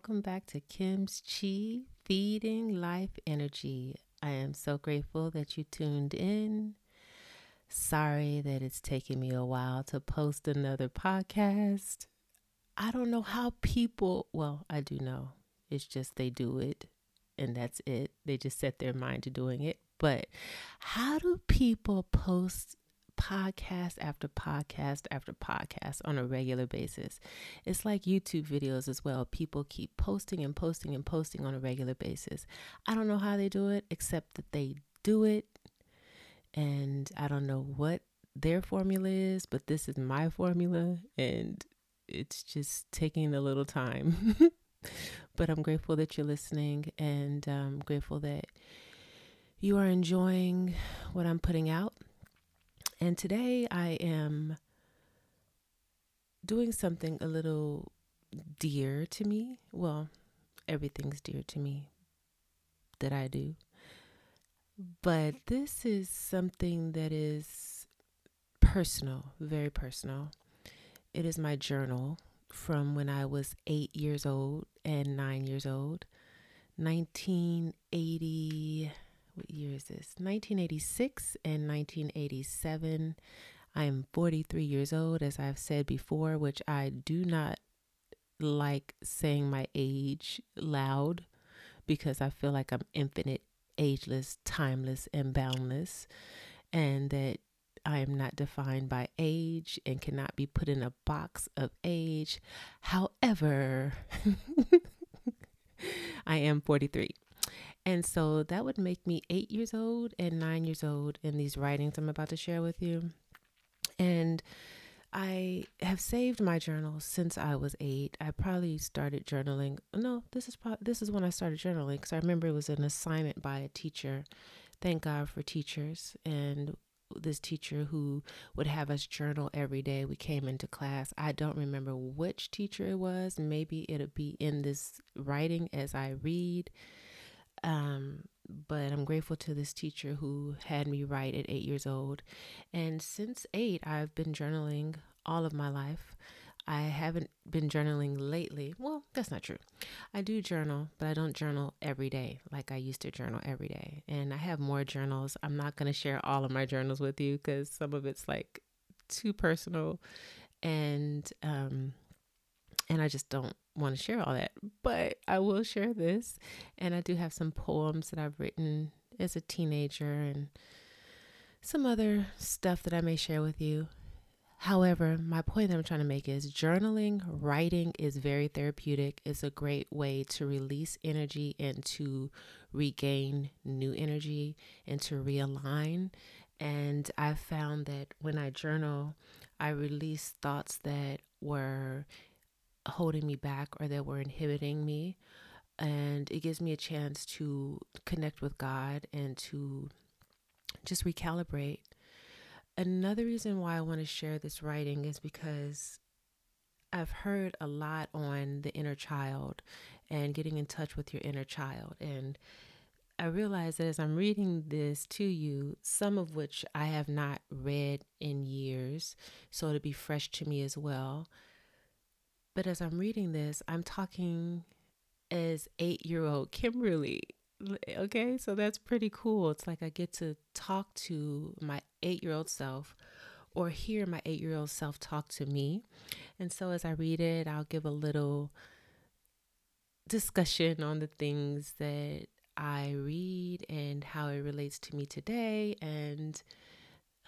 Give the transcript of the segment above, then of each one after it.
Welcome back to Kim's Chi Feeding Life Energy. I am so grateful that you tuned in. Sorry that it's taken me a while to post another podcast. I don't know how people, well, I do know. It's just they do it and that's it. They just set their mind to doing it. But how do people post podcast after podcast after podcast on a regular basis? It's like YouTube videos as well. People keep posting and posting and posting on a regular basis. I don't know how they do it, except that they do it. And I don't know what their formula is, but this is my formula. And it's just taking a little time. but I'm grateful that you're listening and I'm grateful that you are enjoying what I'm putting out. And today I am doing something a little dear to me. Well, everything's dear to me that I do. But this is something that is personal, very personal. It is my journal from when I was eight years old and nine years old. 1980, what year is this? 1986 and 1987. I am 43 years old, as I've said before, which I do not like saying my age loud because I feel like I'm infinite, ageless, timeless, and boundless, and that I am not defined by age and cannot be put in a box of age. However, I am 43. And so that would make me eight years old and nine years old in these writings I'm about to share with you. And I have saved my journal since I was eight. I probably started journaling. No, this is pro- this is when I started journaling because I remember it was an assignment by a teacher. Thank God for teachers and this teacher who would have us journal every day we came into class. I don't remember which teacher it was. Maybe it'll be in this writing as I read. But I'm grateful to this teacher who had me write at eight years old. And since eight, I've been journaling all of my life. I haven't been journaling lately. Well, that's not true. I do journal, but I don't journal every day like I used to journal every day. And I have more journals. I'm not going to share all of my journals with you because some of it's like too personal and um and I just don't want to share all that. But I will share this. And I do have some poems that I've written as a teenager and some other stuff that I may share with you. However, my point that I'm trying to make is journaling, writing is very therapeutic. It's a great way to release energy and to regain new energy and to realign. And I found that when I journal, I release thoughts that were holding me back or that were inhibiting me. And it gives me a chance to connect with God and to just recalibrate. Another reason why I want to share this writing is because I've heard a lot on the inner child and getting in touch with your inner child. And I realize that as I'm reading this to you, some of which I have not read in years, so it'll be fresh to me as well. But as I'm reading this, I'm talking as eight year old Kimberly. Okay, so that's pretty cool. It's like I get to talk to my eight year old self or hear my eight year old self talk to me. And so as I read it, I'll give a little discussion on the things that I read and how it relates to me today. And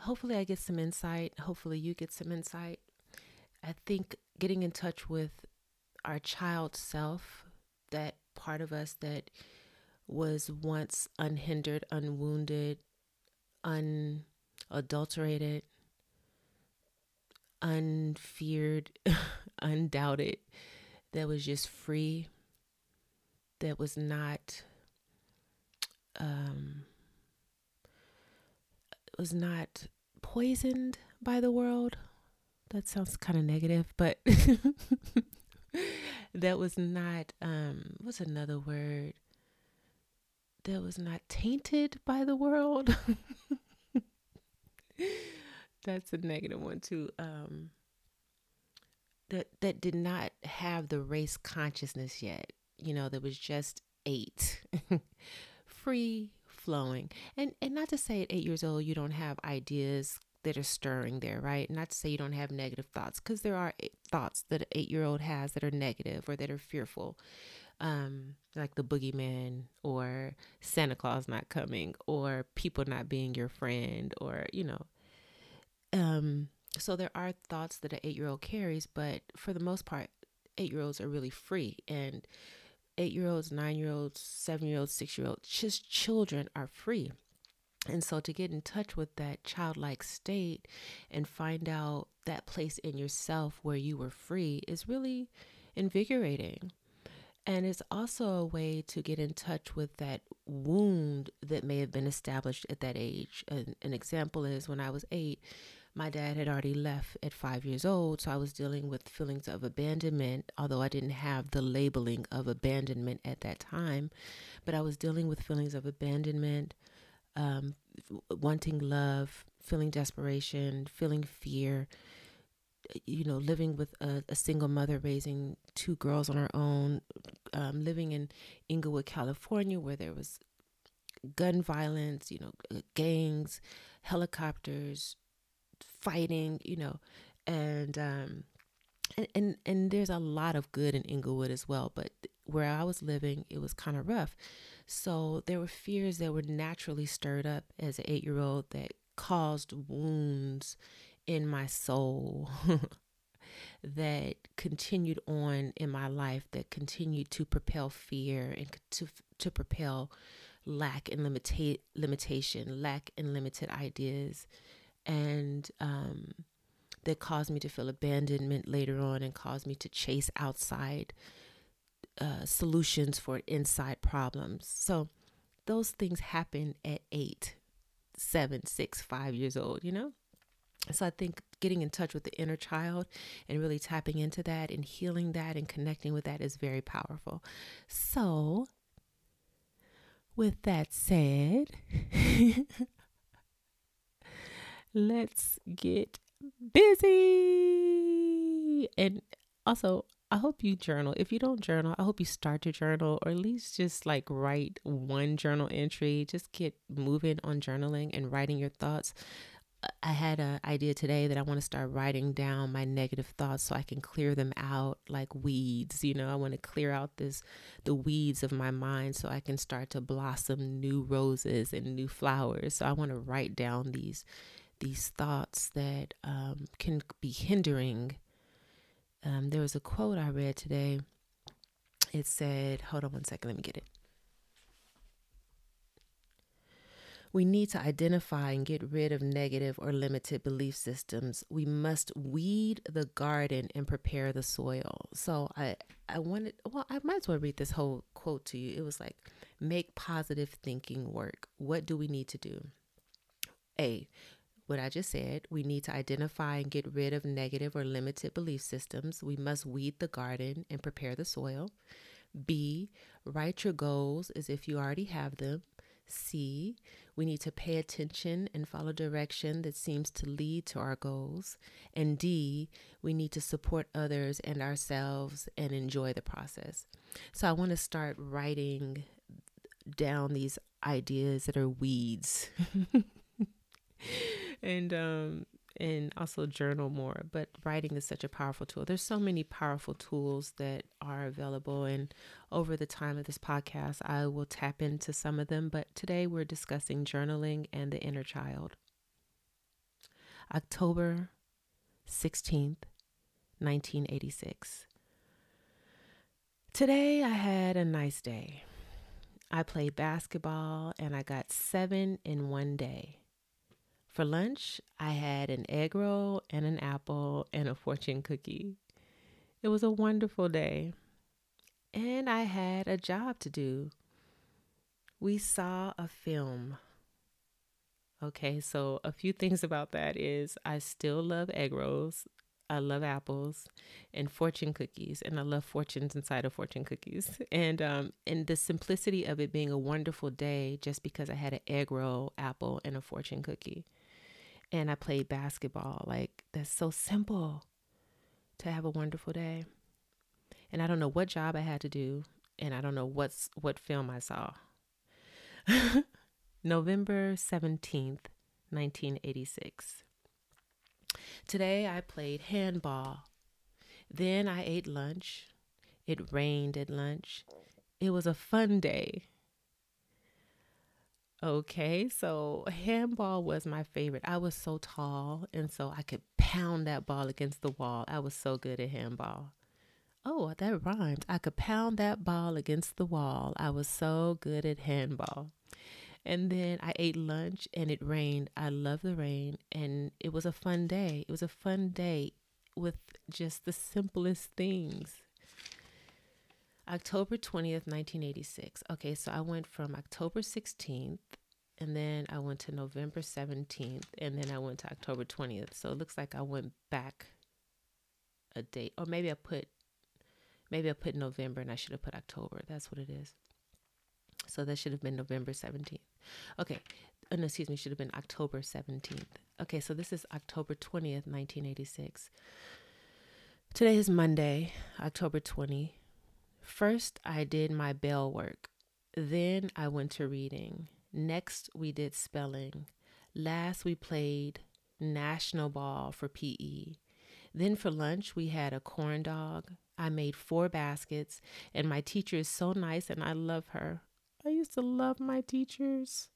hopefully, I get some insight. Hopefully, you get some insight. I think getting in touch with our child self, that part of us that was once unhindered, unwounded, unadulterated, unfeared, undoubted, that was just free, that was not um, was not poisoned by the world. That sounds kind of negative, but that was not um what's another word? That was not tainted by the world. That's a negative one too. Um that that did not have the race consciousness yet. You know, that was just eight. Free flowing. And and not to say at eight years old you don't have ideas that are stirring there, right? Not to say you don't have negative thoughts, because there are thoughts that an eight year old has that are negative or that are fearful, um, like the boogeyman or Santa Claus not coming or people not being your friend or, you know. Um, so there are thoughts that an eight year old carries, but for the most part, eight year olds are really free. And eight year olds, nine year olds, seven year olds, six year olds, just children are free. And so to get in touch with that childlike state and find out that place in yourself where you were free is really invigorating. And it's also a way to get in touch with that wound that may have been established at that age. An, an example is when I was eight, my dad had already left at five years old, so I was dealing with feelings of abandonment, although I didn't have the labeling of abandonment at that time. But I was dealing with feelings of abandonment, um, wanting love, feeling desperation, feeling fear, you know, living with a, a, single mother raising two girls on her own, um, living in Inglewood, California, where there was gun violence, you know, gangs, helicopters, fighting, you know, and um, and and and there's a lot of good in Inglewood as well, but where I was living, it was kind of rough. So there were fears that were naturally stirred up as an eight year old that caused wounds in my soul that continued on in my life that continued to propel fear and to to propel lack and limita- limitation lack and limited ideas and um, that caused me to feel abandonment later on and caused me to chase outside uh, solutions for inside problems. So those things happen at eight, seven, six, five years old, you know? So I think getting in touch with the inner child and really tapping into that and healing that and connecting with that is very powerful. So, with that said, let's get busy. And also, I hope you journal. If you don't journal, I hope you start to journal or at least just like write one journal entry. Just get moving on journaling and writing your thoughts. I had an idea today that I want to start writing down my negative thoughts so I can clear them out like weeds. You know, I want to clear out this the weeds of my mind so I can start to blossom new roses and new flowers. So I want to write down these these thoughts that um, can be hindering. Um, there was a quote I read today. It said, hold on one second, let me get it. We need to identify and get rid of negative or limited belief systems. We must weed the garden and prepare the soil. So I, I wanted, well, I might as well read this whole quote to you. It was like, make positive thinking work. What do we need to do? A, what I just said. We need to identify and get rid of negative or limited belief systems. We must weed the garden and prepare the soil. B, write your goals as if you already have them. C, we need to pay attention and follow direction that seems to lead to our goals. And D, we need to support others and ourselves and enjoy the process. So I want to start writing down these ideas that are weeds. and um and also journal more. But writing is such a powerful tool. There's so many powerful tools that are available. And over the time of this podcast, I will tap into some of them. But today we're discussing journaling and the inner child. October 16th, 1986. Today I had a nice day. I played basketball and I got seven in one day. For lunch, I had an egg roll and an apple and a fortune cookie. It was a wonderful day. And I had a job to do. We saw a film. Okay, so a few things about that is I still love egg rolls. I love apples and fortune cookies, and I love fortunes inside of fortune cookies. And um, and the simplicity of it being a wonderful day, just because I had an egg roll, apple, and a fortune cookie, and I played basketball. Like that's so simple to have a wonderful day. And I don't know what job I had to do, and I don't know what's what film I saw. November seventeenth, nineteen eighty six. Today I played handball. Then I ate lunch. It rained at lunch. It was a fun day. Okay, so handball was my favorite. I was so tall, and so I could pound that ball against the wall. I was so good at handball. Oh, that rhymed. I could pound that ball against the wall. I was so good at handball. And then I ate lunch and it rained. I love the rain and it was a fun day. It was a fun day with just the simplest things. October 20th, 1986. Okay, so I went from October 16th and then I went to November 17th and then I went to October 20th. So it looks like I went back a date or maybe I put maybe I put November and I should have put October. That's what it is. So that should have been November 17th. Okay. Oh, no, excuse me, should have been October 17th. Okay, so this is October 20th, 1986. Today is Monday, October 20. First, I did my bell work. Then I went to reading. Next, we did spelling. Last, we played national ball for PE. Then for lunch, we had a corn dog. I made four baskets, and my teacher is so nice, and I love her. I used to love my teachers.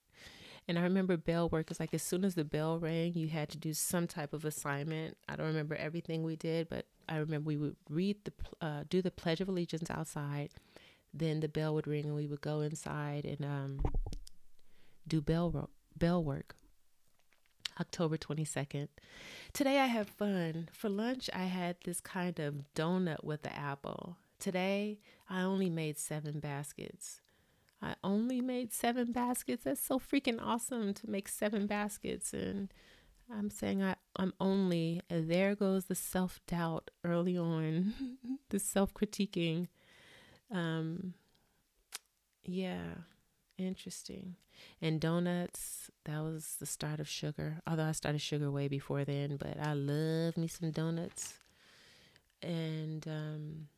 And I remember bell work is like as soon as the bell rang, you had to do some type of assignment. I don't remember everything we did, but I remember we would read the uh, do the Pledge of Allegiance outside. Then the bell would ring and we would go inside and um, do bell ro- bell work. October 22nd. Today I have fun. For lunch, I had this kind of donut with the apple. Today, I only made seven baskets. I only made seven baskets. That's so freaking awesome to make seven baskets. And I'm saying I, I'm only, there goes the self doubt early on, the self critiquing. Um, yeah, interesting. And donuts, that was the start of sugar. Although I started sugar way before then, but I love me some donuts. And um,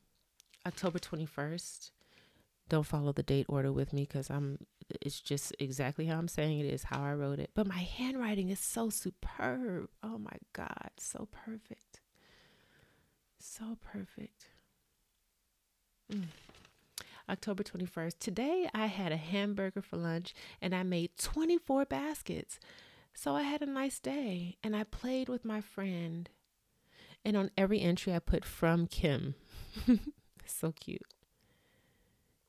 October 21st, don't follow the date order with me because I'm it's just exactly how I'm saying it is how I wrote it. But my handwriting is so superb. Oh my God, so perfect. So perfect. Mm. October 21st. Today I had a hamburger for lunch and I made 24 baskets. So I had a nice day and I played with my friend. And on every entry I put from Kim. so cute.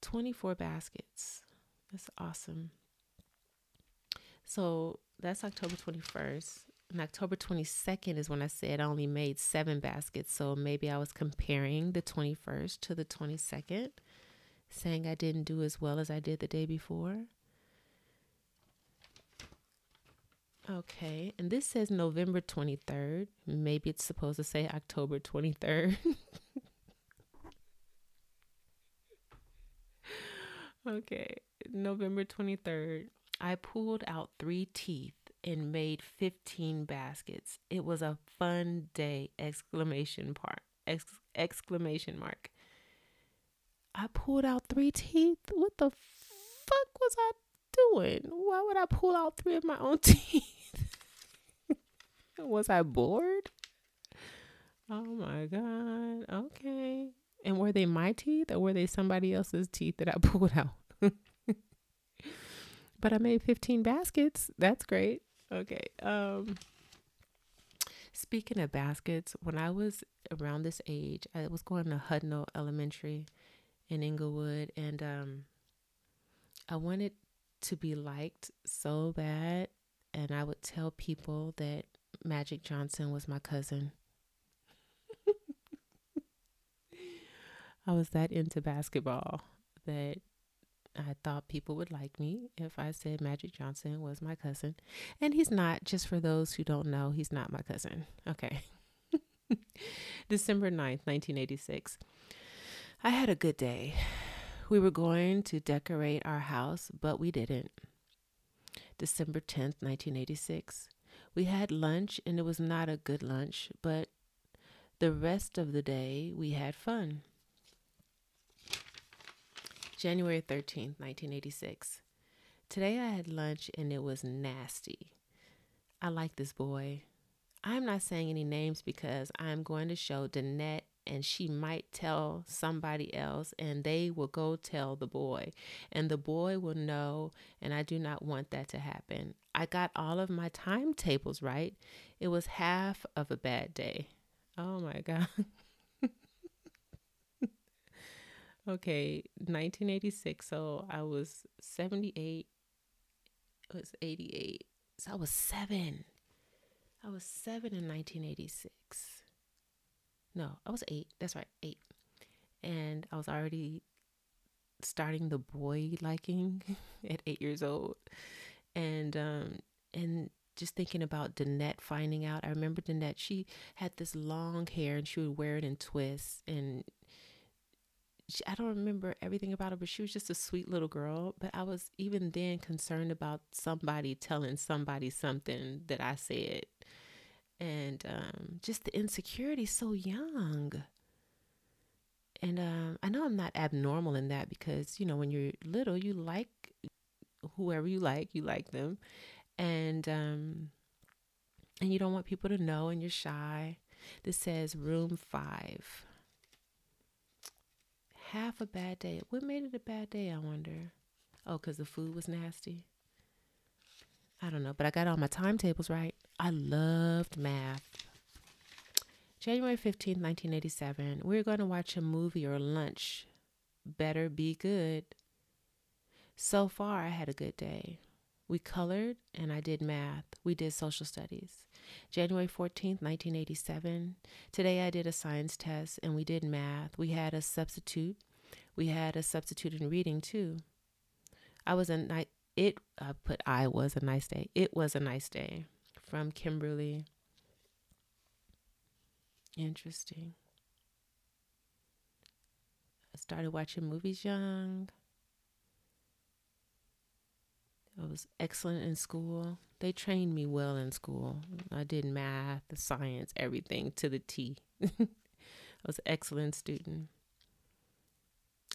24 baskets. That's awesome. So that's October 21st. And October 22nd is when I said I only made seven baskets. So maybe I was comparing the 21st to the 22nd, saying I didn't do as well as I did the day before. Okay, and this says November 23rd. Maybe it's supposed to say October 23rd. Okay, November 23rd, I pulled out three teeth and made 15 baskets. It was a fun day! Exclamation part. Ex- exclamation mark. I pulled out three teeth. What the fuck was I doing? Why would I pull out three of my own teeth? was I bored? Oh my god. Okay. And were they my teeth or were they somebody else's teeth that I pulled out? But I made 15 baskets. That's great. Okay. Um speaking of baskets, when I was around this age, I was going to Hudnall Elementary in Inglewood and um I wanted to be liked so bad, and I would tell people that Magic Johnson was my cousin. I was that into basketball that I thought people would like me if I said Magic Johnson was my cousin. And he's not, just for those who don't know, he's not my cousin. Okay. December 9th, 1986. I had a good day. We were going to decorate our house, but we didn't. December 10th, 1986. We had lunch, and it was not a good lunch, but the rest of the day we had fun. January 13th, 1986. Today I had lunch and it was nasty. I like this boy. I'm not saying any names because I'm going to show Danette and she might tell somebody else and they will go tell the boy and the boy will know and I do not want that to happen. I got all of my timetables right. It was half of a bad day. Oh my god. Okay, 1986. So I was 78. It was 88. So I was seven. I was seven in 1986. No, I was eight. That's right, eight. And I was already starting the boy liking at eight years old. And, um, and just thinking about Danette finding out. I remember Danette, she had this long hair and she would wear it in twists and she, I don't remember everything about her, but she was just a sweet little girl. But I was even then concerned about somebody telling somebody something that I said. And um, just the insecurity so young. And um, I know I'm not abnormal in that because, you know, when you're little, you like whoever you like, you like them. And, um, and you don't want people to know and you're shy. This says room five half a bad day. What made it a bad day, I wonder? Oh, because the food was nasty. I don't know, but I got all my timetables right. I loved math. January 15th, 1987. We we're going to watch a movie or lunch. Better be good. So far, I had a good day. We colored and I did math. We did social studies. January 14th, 1987. Today I did a science test and we did math. We had a substitute. We had a substitute in reading too. I was a night it I put I was a nice day. It was a nice day from Kimberly. Interesting. I started watching movies young. I was excellent in school. They trained me well in school. I did math, science, everything to the T. I was an excellent student.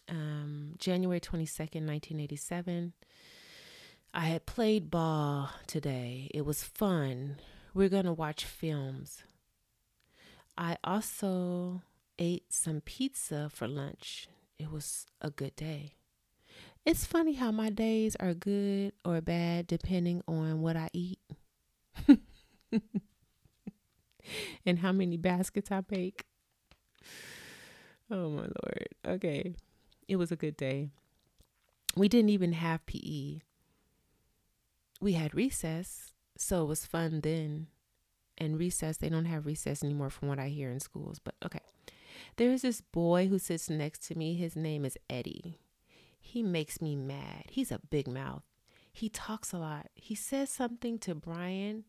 Um, January 22nd, 1987. I had played ball today. It was fun. We're going to watch films. I also ate some pizza for lunch. It was a good day. It's funny how my days are good or bad depending on what I eat and how many baskets I bake. Oh my lord. Okay. It was a good day. We didn't even have PE. We had recess, so it was fun then. And recess, they don't have recess anymore from what I hear in schools, but okay. There's this boy who sits next to me. His name is Eddie. He makes me mad. He's a big mouth. He talks a lot. He says something to Brian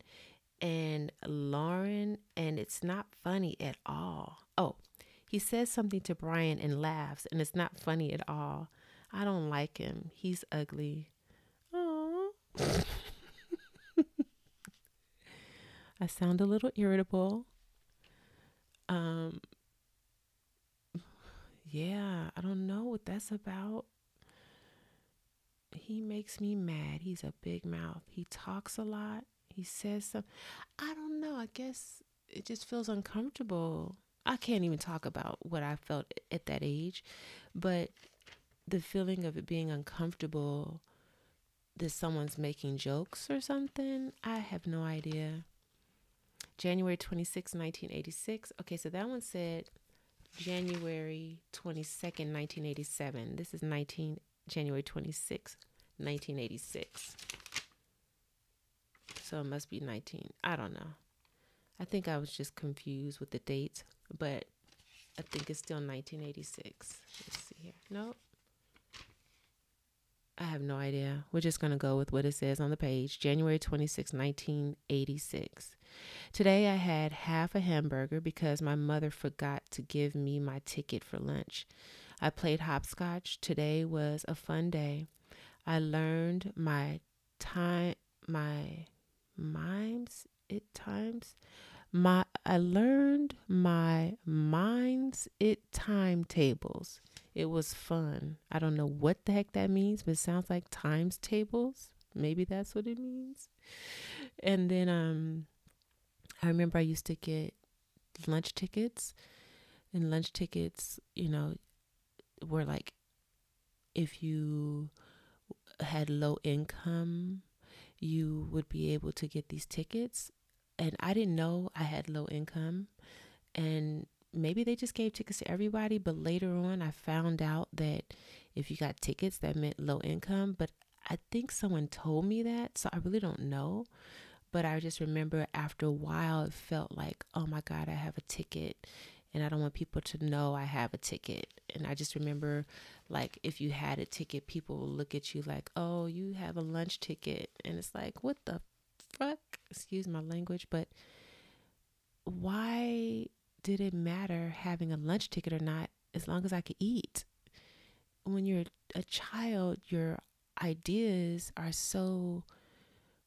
and Lauren, and it's not funny at all. Oh, he says something to Brian and laughs, and it's not funny at all. I don't like him. He's ugly. Oh. I sound a little irritable. Um yeah, I don't know what that's about he makes me mad. He's a big mouth. He talks a lot. He says some I don't know. I guess it just feels uncomfortable. I can't even talk about what I felt at that age, but the feeling of it being uncomfortable that someone's making jokes or something, I have no idea. January 26, 1986. Okay, so that one said January 22nd, 1987. This is 19 January 26, 1986. So it must be 19. I don't know. I think I was just confused with the dates, but I think it's still 1986. Let's see here. Nope. I have no idea. We're just going to go with what it says on the page January 26, 1986. Today I had half a hamburger because my mother forgot to give me my ticket for lunch. I played hopscotch. Today was a fun day. I learned my time, my mimes, it times. My I learned my minds it timetables. It was fun. I don't know what the heck that means, but it sounds like times tables. Maybe that's what it means. And then um I remember I used to get lunch tickets and lunch tickets, you know, were like if you had low income, you would be able to get these tickets. And I didn't know I had low income. And maybe they just gave tickets to everybody, but later on I found out that if you got tickets that meant low income, but I think someone told me that, so I really don't know. But I just remember after a while it felt like, oh my God, I have a ticket and I don't want people to know I have a ticket. And I just remember like if you had a ticket, people will look at you like, oh, you have a lunch ticket. And it's like, what the fuck? Excuse my language, but why did it matter having a lunch ticket or not as long as I could eat? When you're a child, your ideas are so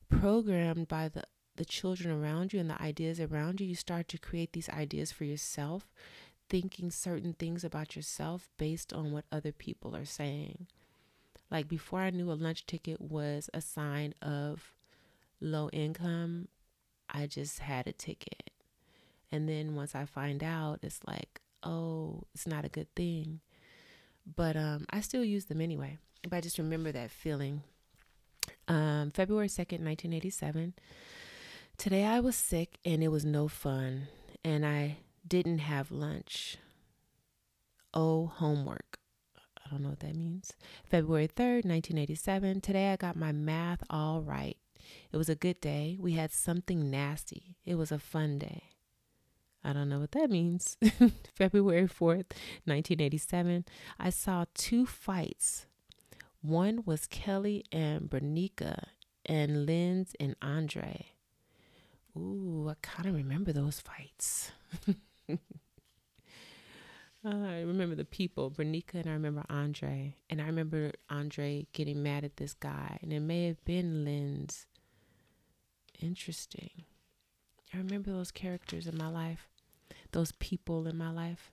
programmed by the the children around you and the ideas around you, you start to create these ideas for yourself, thinking certain things about yourself based on what other people are saying. Like before I knew a lunch ticket was a sign of low income, I just had a ticket. And then once I find out, it's like, oh, it's not a good thing. But um, I still use them anyway. But I just remember that feeling. Um, February 2nd, 1987. Today I was sick and it was no fun. And I didn't have lunch. Oh, homework. I don't know what that means. February 3rd, 1987. Today I got my math all right. It was a good day. We had something nasty. It was a fun day. I don't know what that means. February 4th, 1987, I saw two fights. One was Kelly and Bernica and Linz and Andre. Ooh, I kind of remember those fights. uh, I remember the people, Bernica and I remember Andre. And I remember Andre getting mad at this guy. And it may have been Lynn's. Interesting. I remember those characters in my life, those people in my life.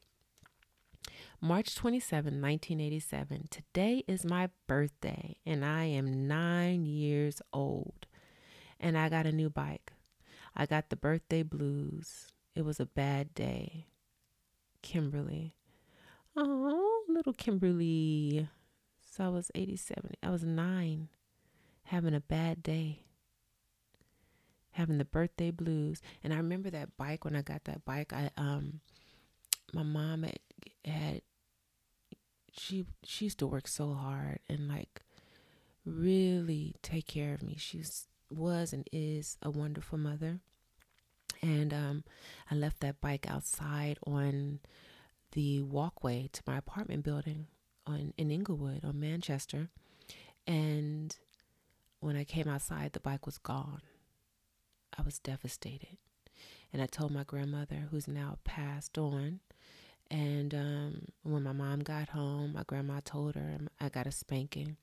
March 27, 1987. Today is my birthday, and I am nine years old. And I got a new bike. I got the birthday blues. It was a bad day. Kimberly. Oh, little Kimberly. So I was 87. I was nine, having a bad day having the birthday blues. And I remember that bike when I got that bike. I um, my mom had, had she she used to work so hard and like really take care of me. She was and is a wonderful mother. And um, I left that bike outside on the walkway to my apartment building on in Inglewood on Manchester. And when I came outside, the bike was gone. I was devastated. And I told my grandmother, who's now passed on. And um, when my mom got home, my grandma told her I got a spanking.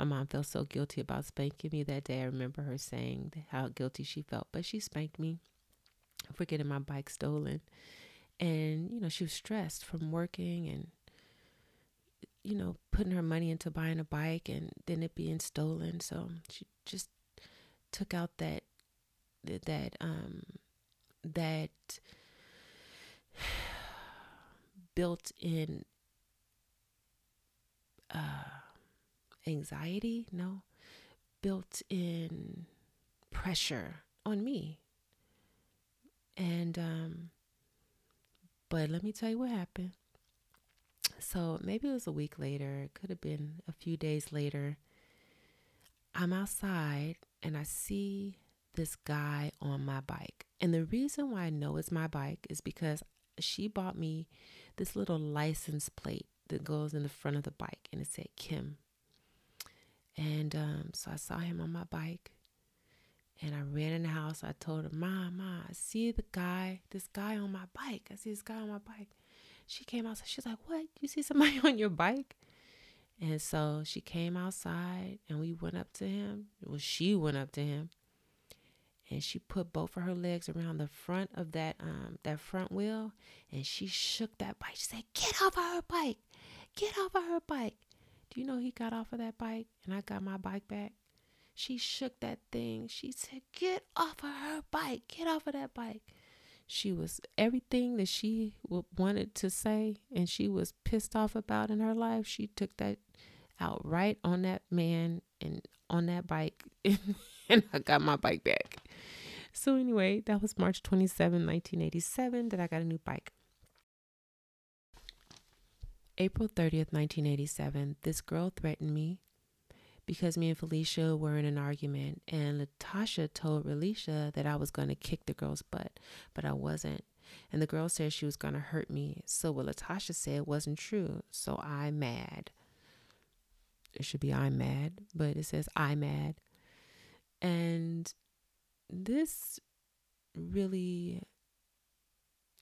My mom felt so guilty about spanking me that day. I remember her saying how guilty she felt, but she spanked me for getting my bike stolen. And, you know, she was stressed from working and, you know, putting her money into buying a bike and then it being stolen. So she just took out that that um that built in uh anxiety no built in pressure on me and um but let me tell you what happened so maybe it was a week later it could have been a few days later I'm outside and I see this guy on my bike. And the reason why I know it's my bike is because she bought me this little license plate that goes in the front of the bike and it said Kim. And um, so I saw him on my bike and I ran in the house. I told her, Mom, Mom, I see the guy, this guy on my bike. I see this guy on my bike. She came outside. She's like, What? You see somebody on your bike? And so she came outside and we went up to him. Well, she went up to him and she put both of her legs around the front of that um that front wheel and she shook that bike. She said, Get off of her bike. Get off of her bike. Do you know he got off of that bike and I got my bike back? She shook that thing. She said, Get off of her bike. Get off of that bike. She was everything that she wanted to say and she was pissed off about in her life. She took that out right on that man and on that bike. and I got my bike back. So, anyway, that was March 27, 1987, that I got a new bike. April 30th, 1987, this girl threatened me because me and Felicia were in an argument, and Latasha told Relisha that I was going to kick the girl's butt, but I wasn't. And the girl said she was going to hurt me. So what Latasha said wasn't true. So I'm mad. It should be I'm mad, but it says I'm mad. And this really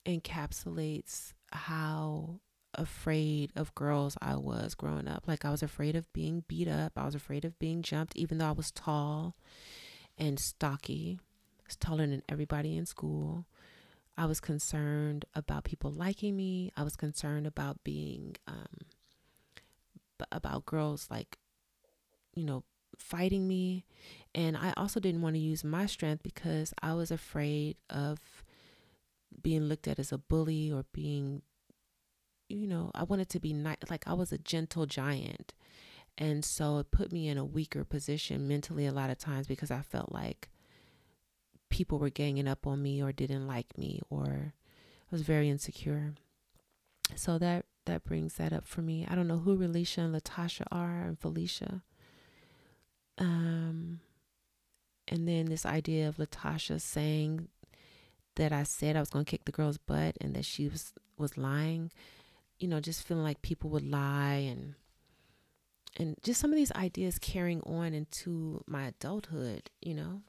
encapsulates how afraid of girls I was growing up. Like I was afraid of being beat up. I was afraid of being jumped, even though I was tall and stocky. I was taller than everybody in school. I was concerned about people liking me. I was concerned about being, um, about girls like, you know, fighting me. And I also didn't want to use my strength because I was afraid of being looked at as a bully or being you know, I wanted to be nice, like I was a gentle giant. And so it put me in a weaker position mentally a lot of times because I felt like people were ganging up on me or didn't like me or I was very insecure. So that that brings that up for me. I don't know who Relisha and Latasha are and Felicia. Um and then this idea of Latasha saying that I said I was going to kick the girl's butt and that she was was lying you know, just feeling like people would lie and and just some of these ideas carrying on into my adulthood, you know,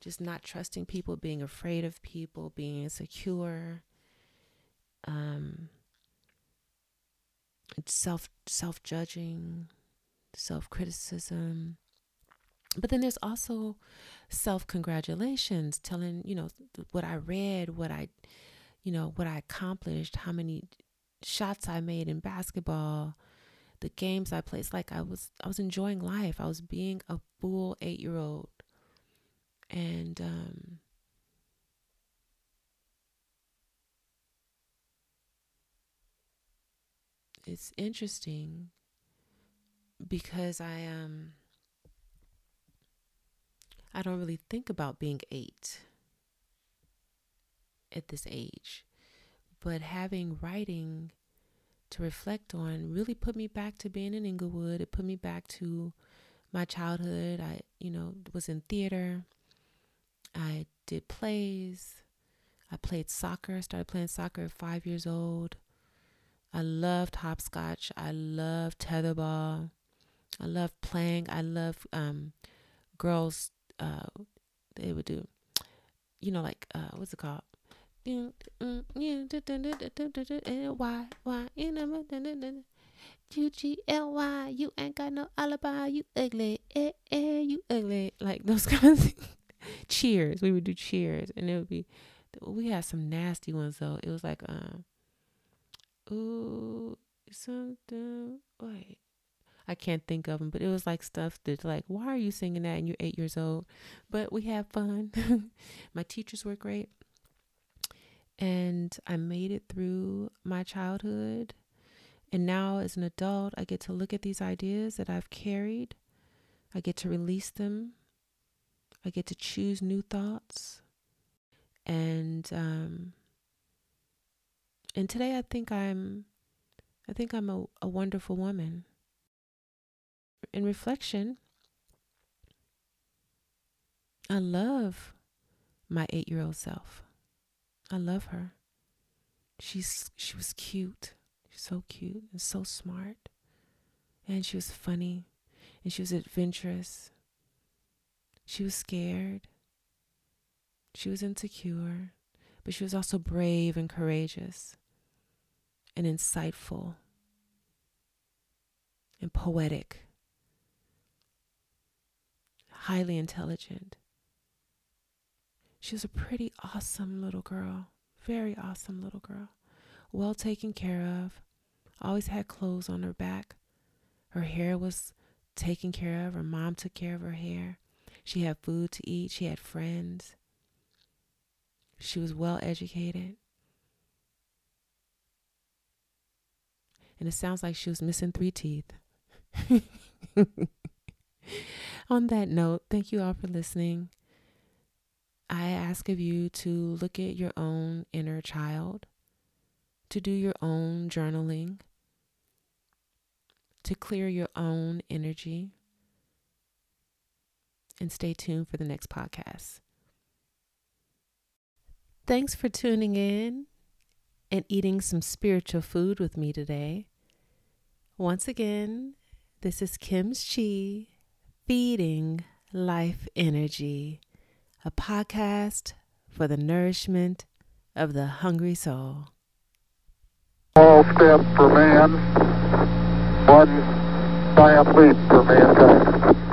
just not trusting people, being afraid of people, being insecure, um, self self judging, self criticism. But then there's also self congratulations, telling you know what I read, what I, you know, what I accomplished, how many shots I made in basketball, the games I played. Like I was I was enjoying life. I was being a full eight year old. And um it's interesting because I um I don't really think about being eight at this age but having writing to reflect on really put me back to being in Inglewood. It put me back to my childhood. I, you know, was in theater. I did plays. I played soccer. I started playing soccer at five years old. I loved hopscotch. I loved tetherball. I loved playing. I loved um, girls. Uh, they would do, you know, like uh, what's it called? Why, why, U G L Y, you ain't got no alibi, you ugly, eh, eh, you ugly. Like those kind of things. cheers. We would do cheers, and it would be. We had some nasty ones though. It was like, um, ooh, something. Wait, I can't think of them, but it was like stuff that's like, why are you singing that? And you're eight years old, but we had fun. My teachers were great. And I made it through my childhood. And now, as an adult, I get to look at these ideas that I've carried. I get to release them. I get to choose new thoughts. And um, and today, I think I'm, I think I'm a, a wonderful woman. In reflection, I love my eight year old self. I love her. She's she was cute. She's so cute and so smart. And she was funny. And she was adventurous. She was scared. She was insecure. But she was also brave and courageous and insightful and poetic, highly intelligent. She was a pretty awesome little girl, very awesome little girl, well taken care of, always had clothes on her back. Her hair was taken care of, her mom took care of her hair. She had food to eat, she had friends. She was well educated. And it sounds like she was missing three teeth. On that note, thank you all for listening. I ask of you to look at your own inner child, to do your own journaling, to clear your own energy, and stay tuned for the next podcast. Thanks for tuning in and eating some spiritual food with me today. Once again, this is Kim's Chi feeding life energy a podcast for the nourishment of the hungry soul. All step for man, one giant leap for mankind.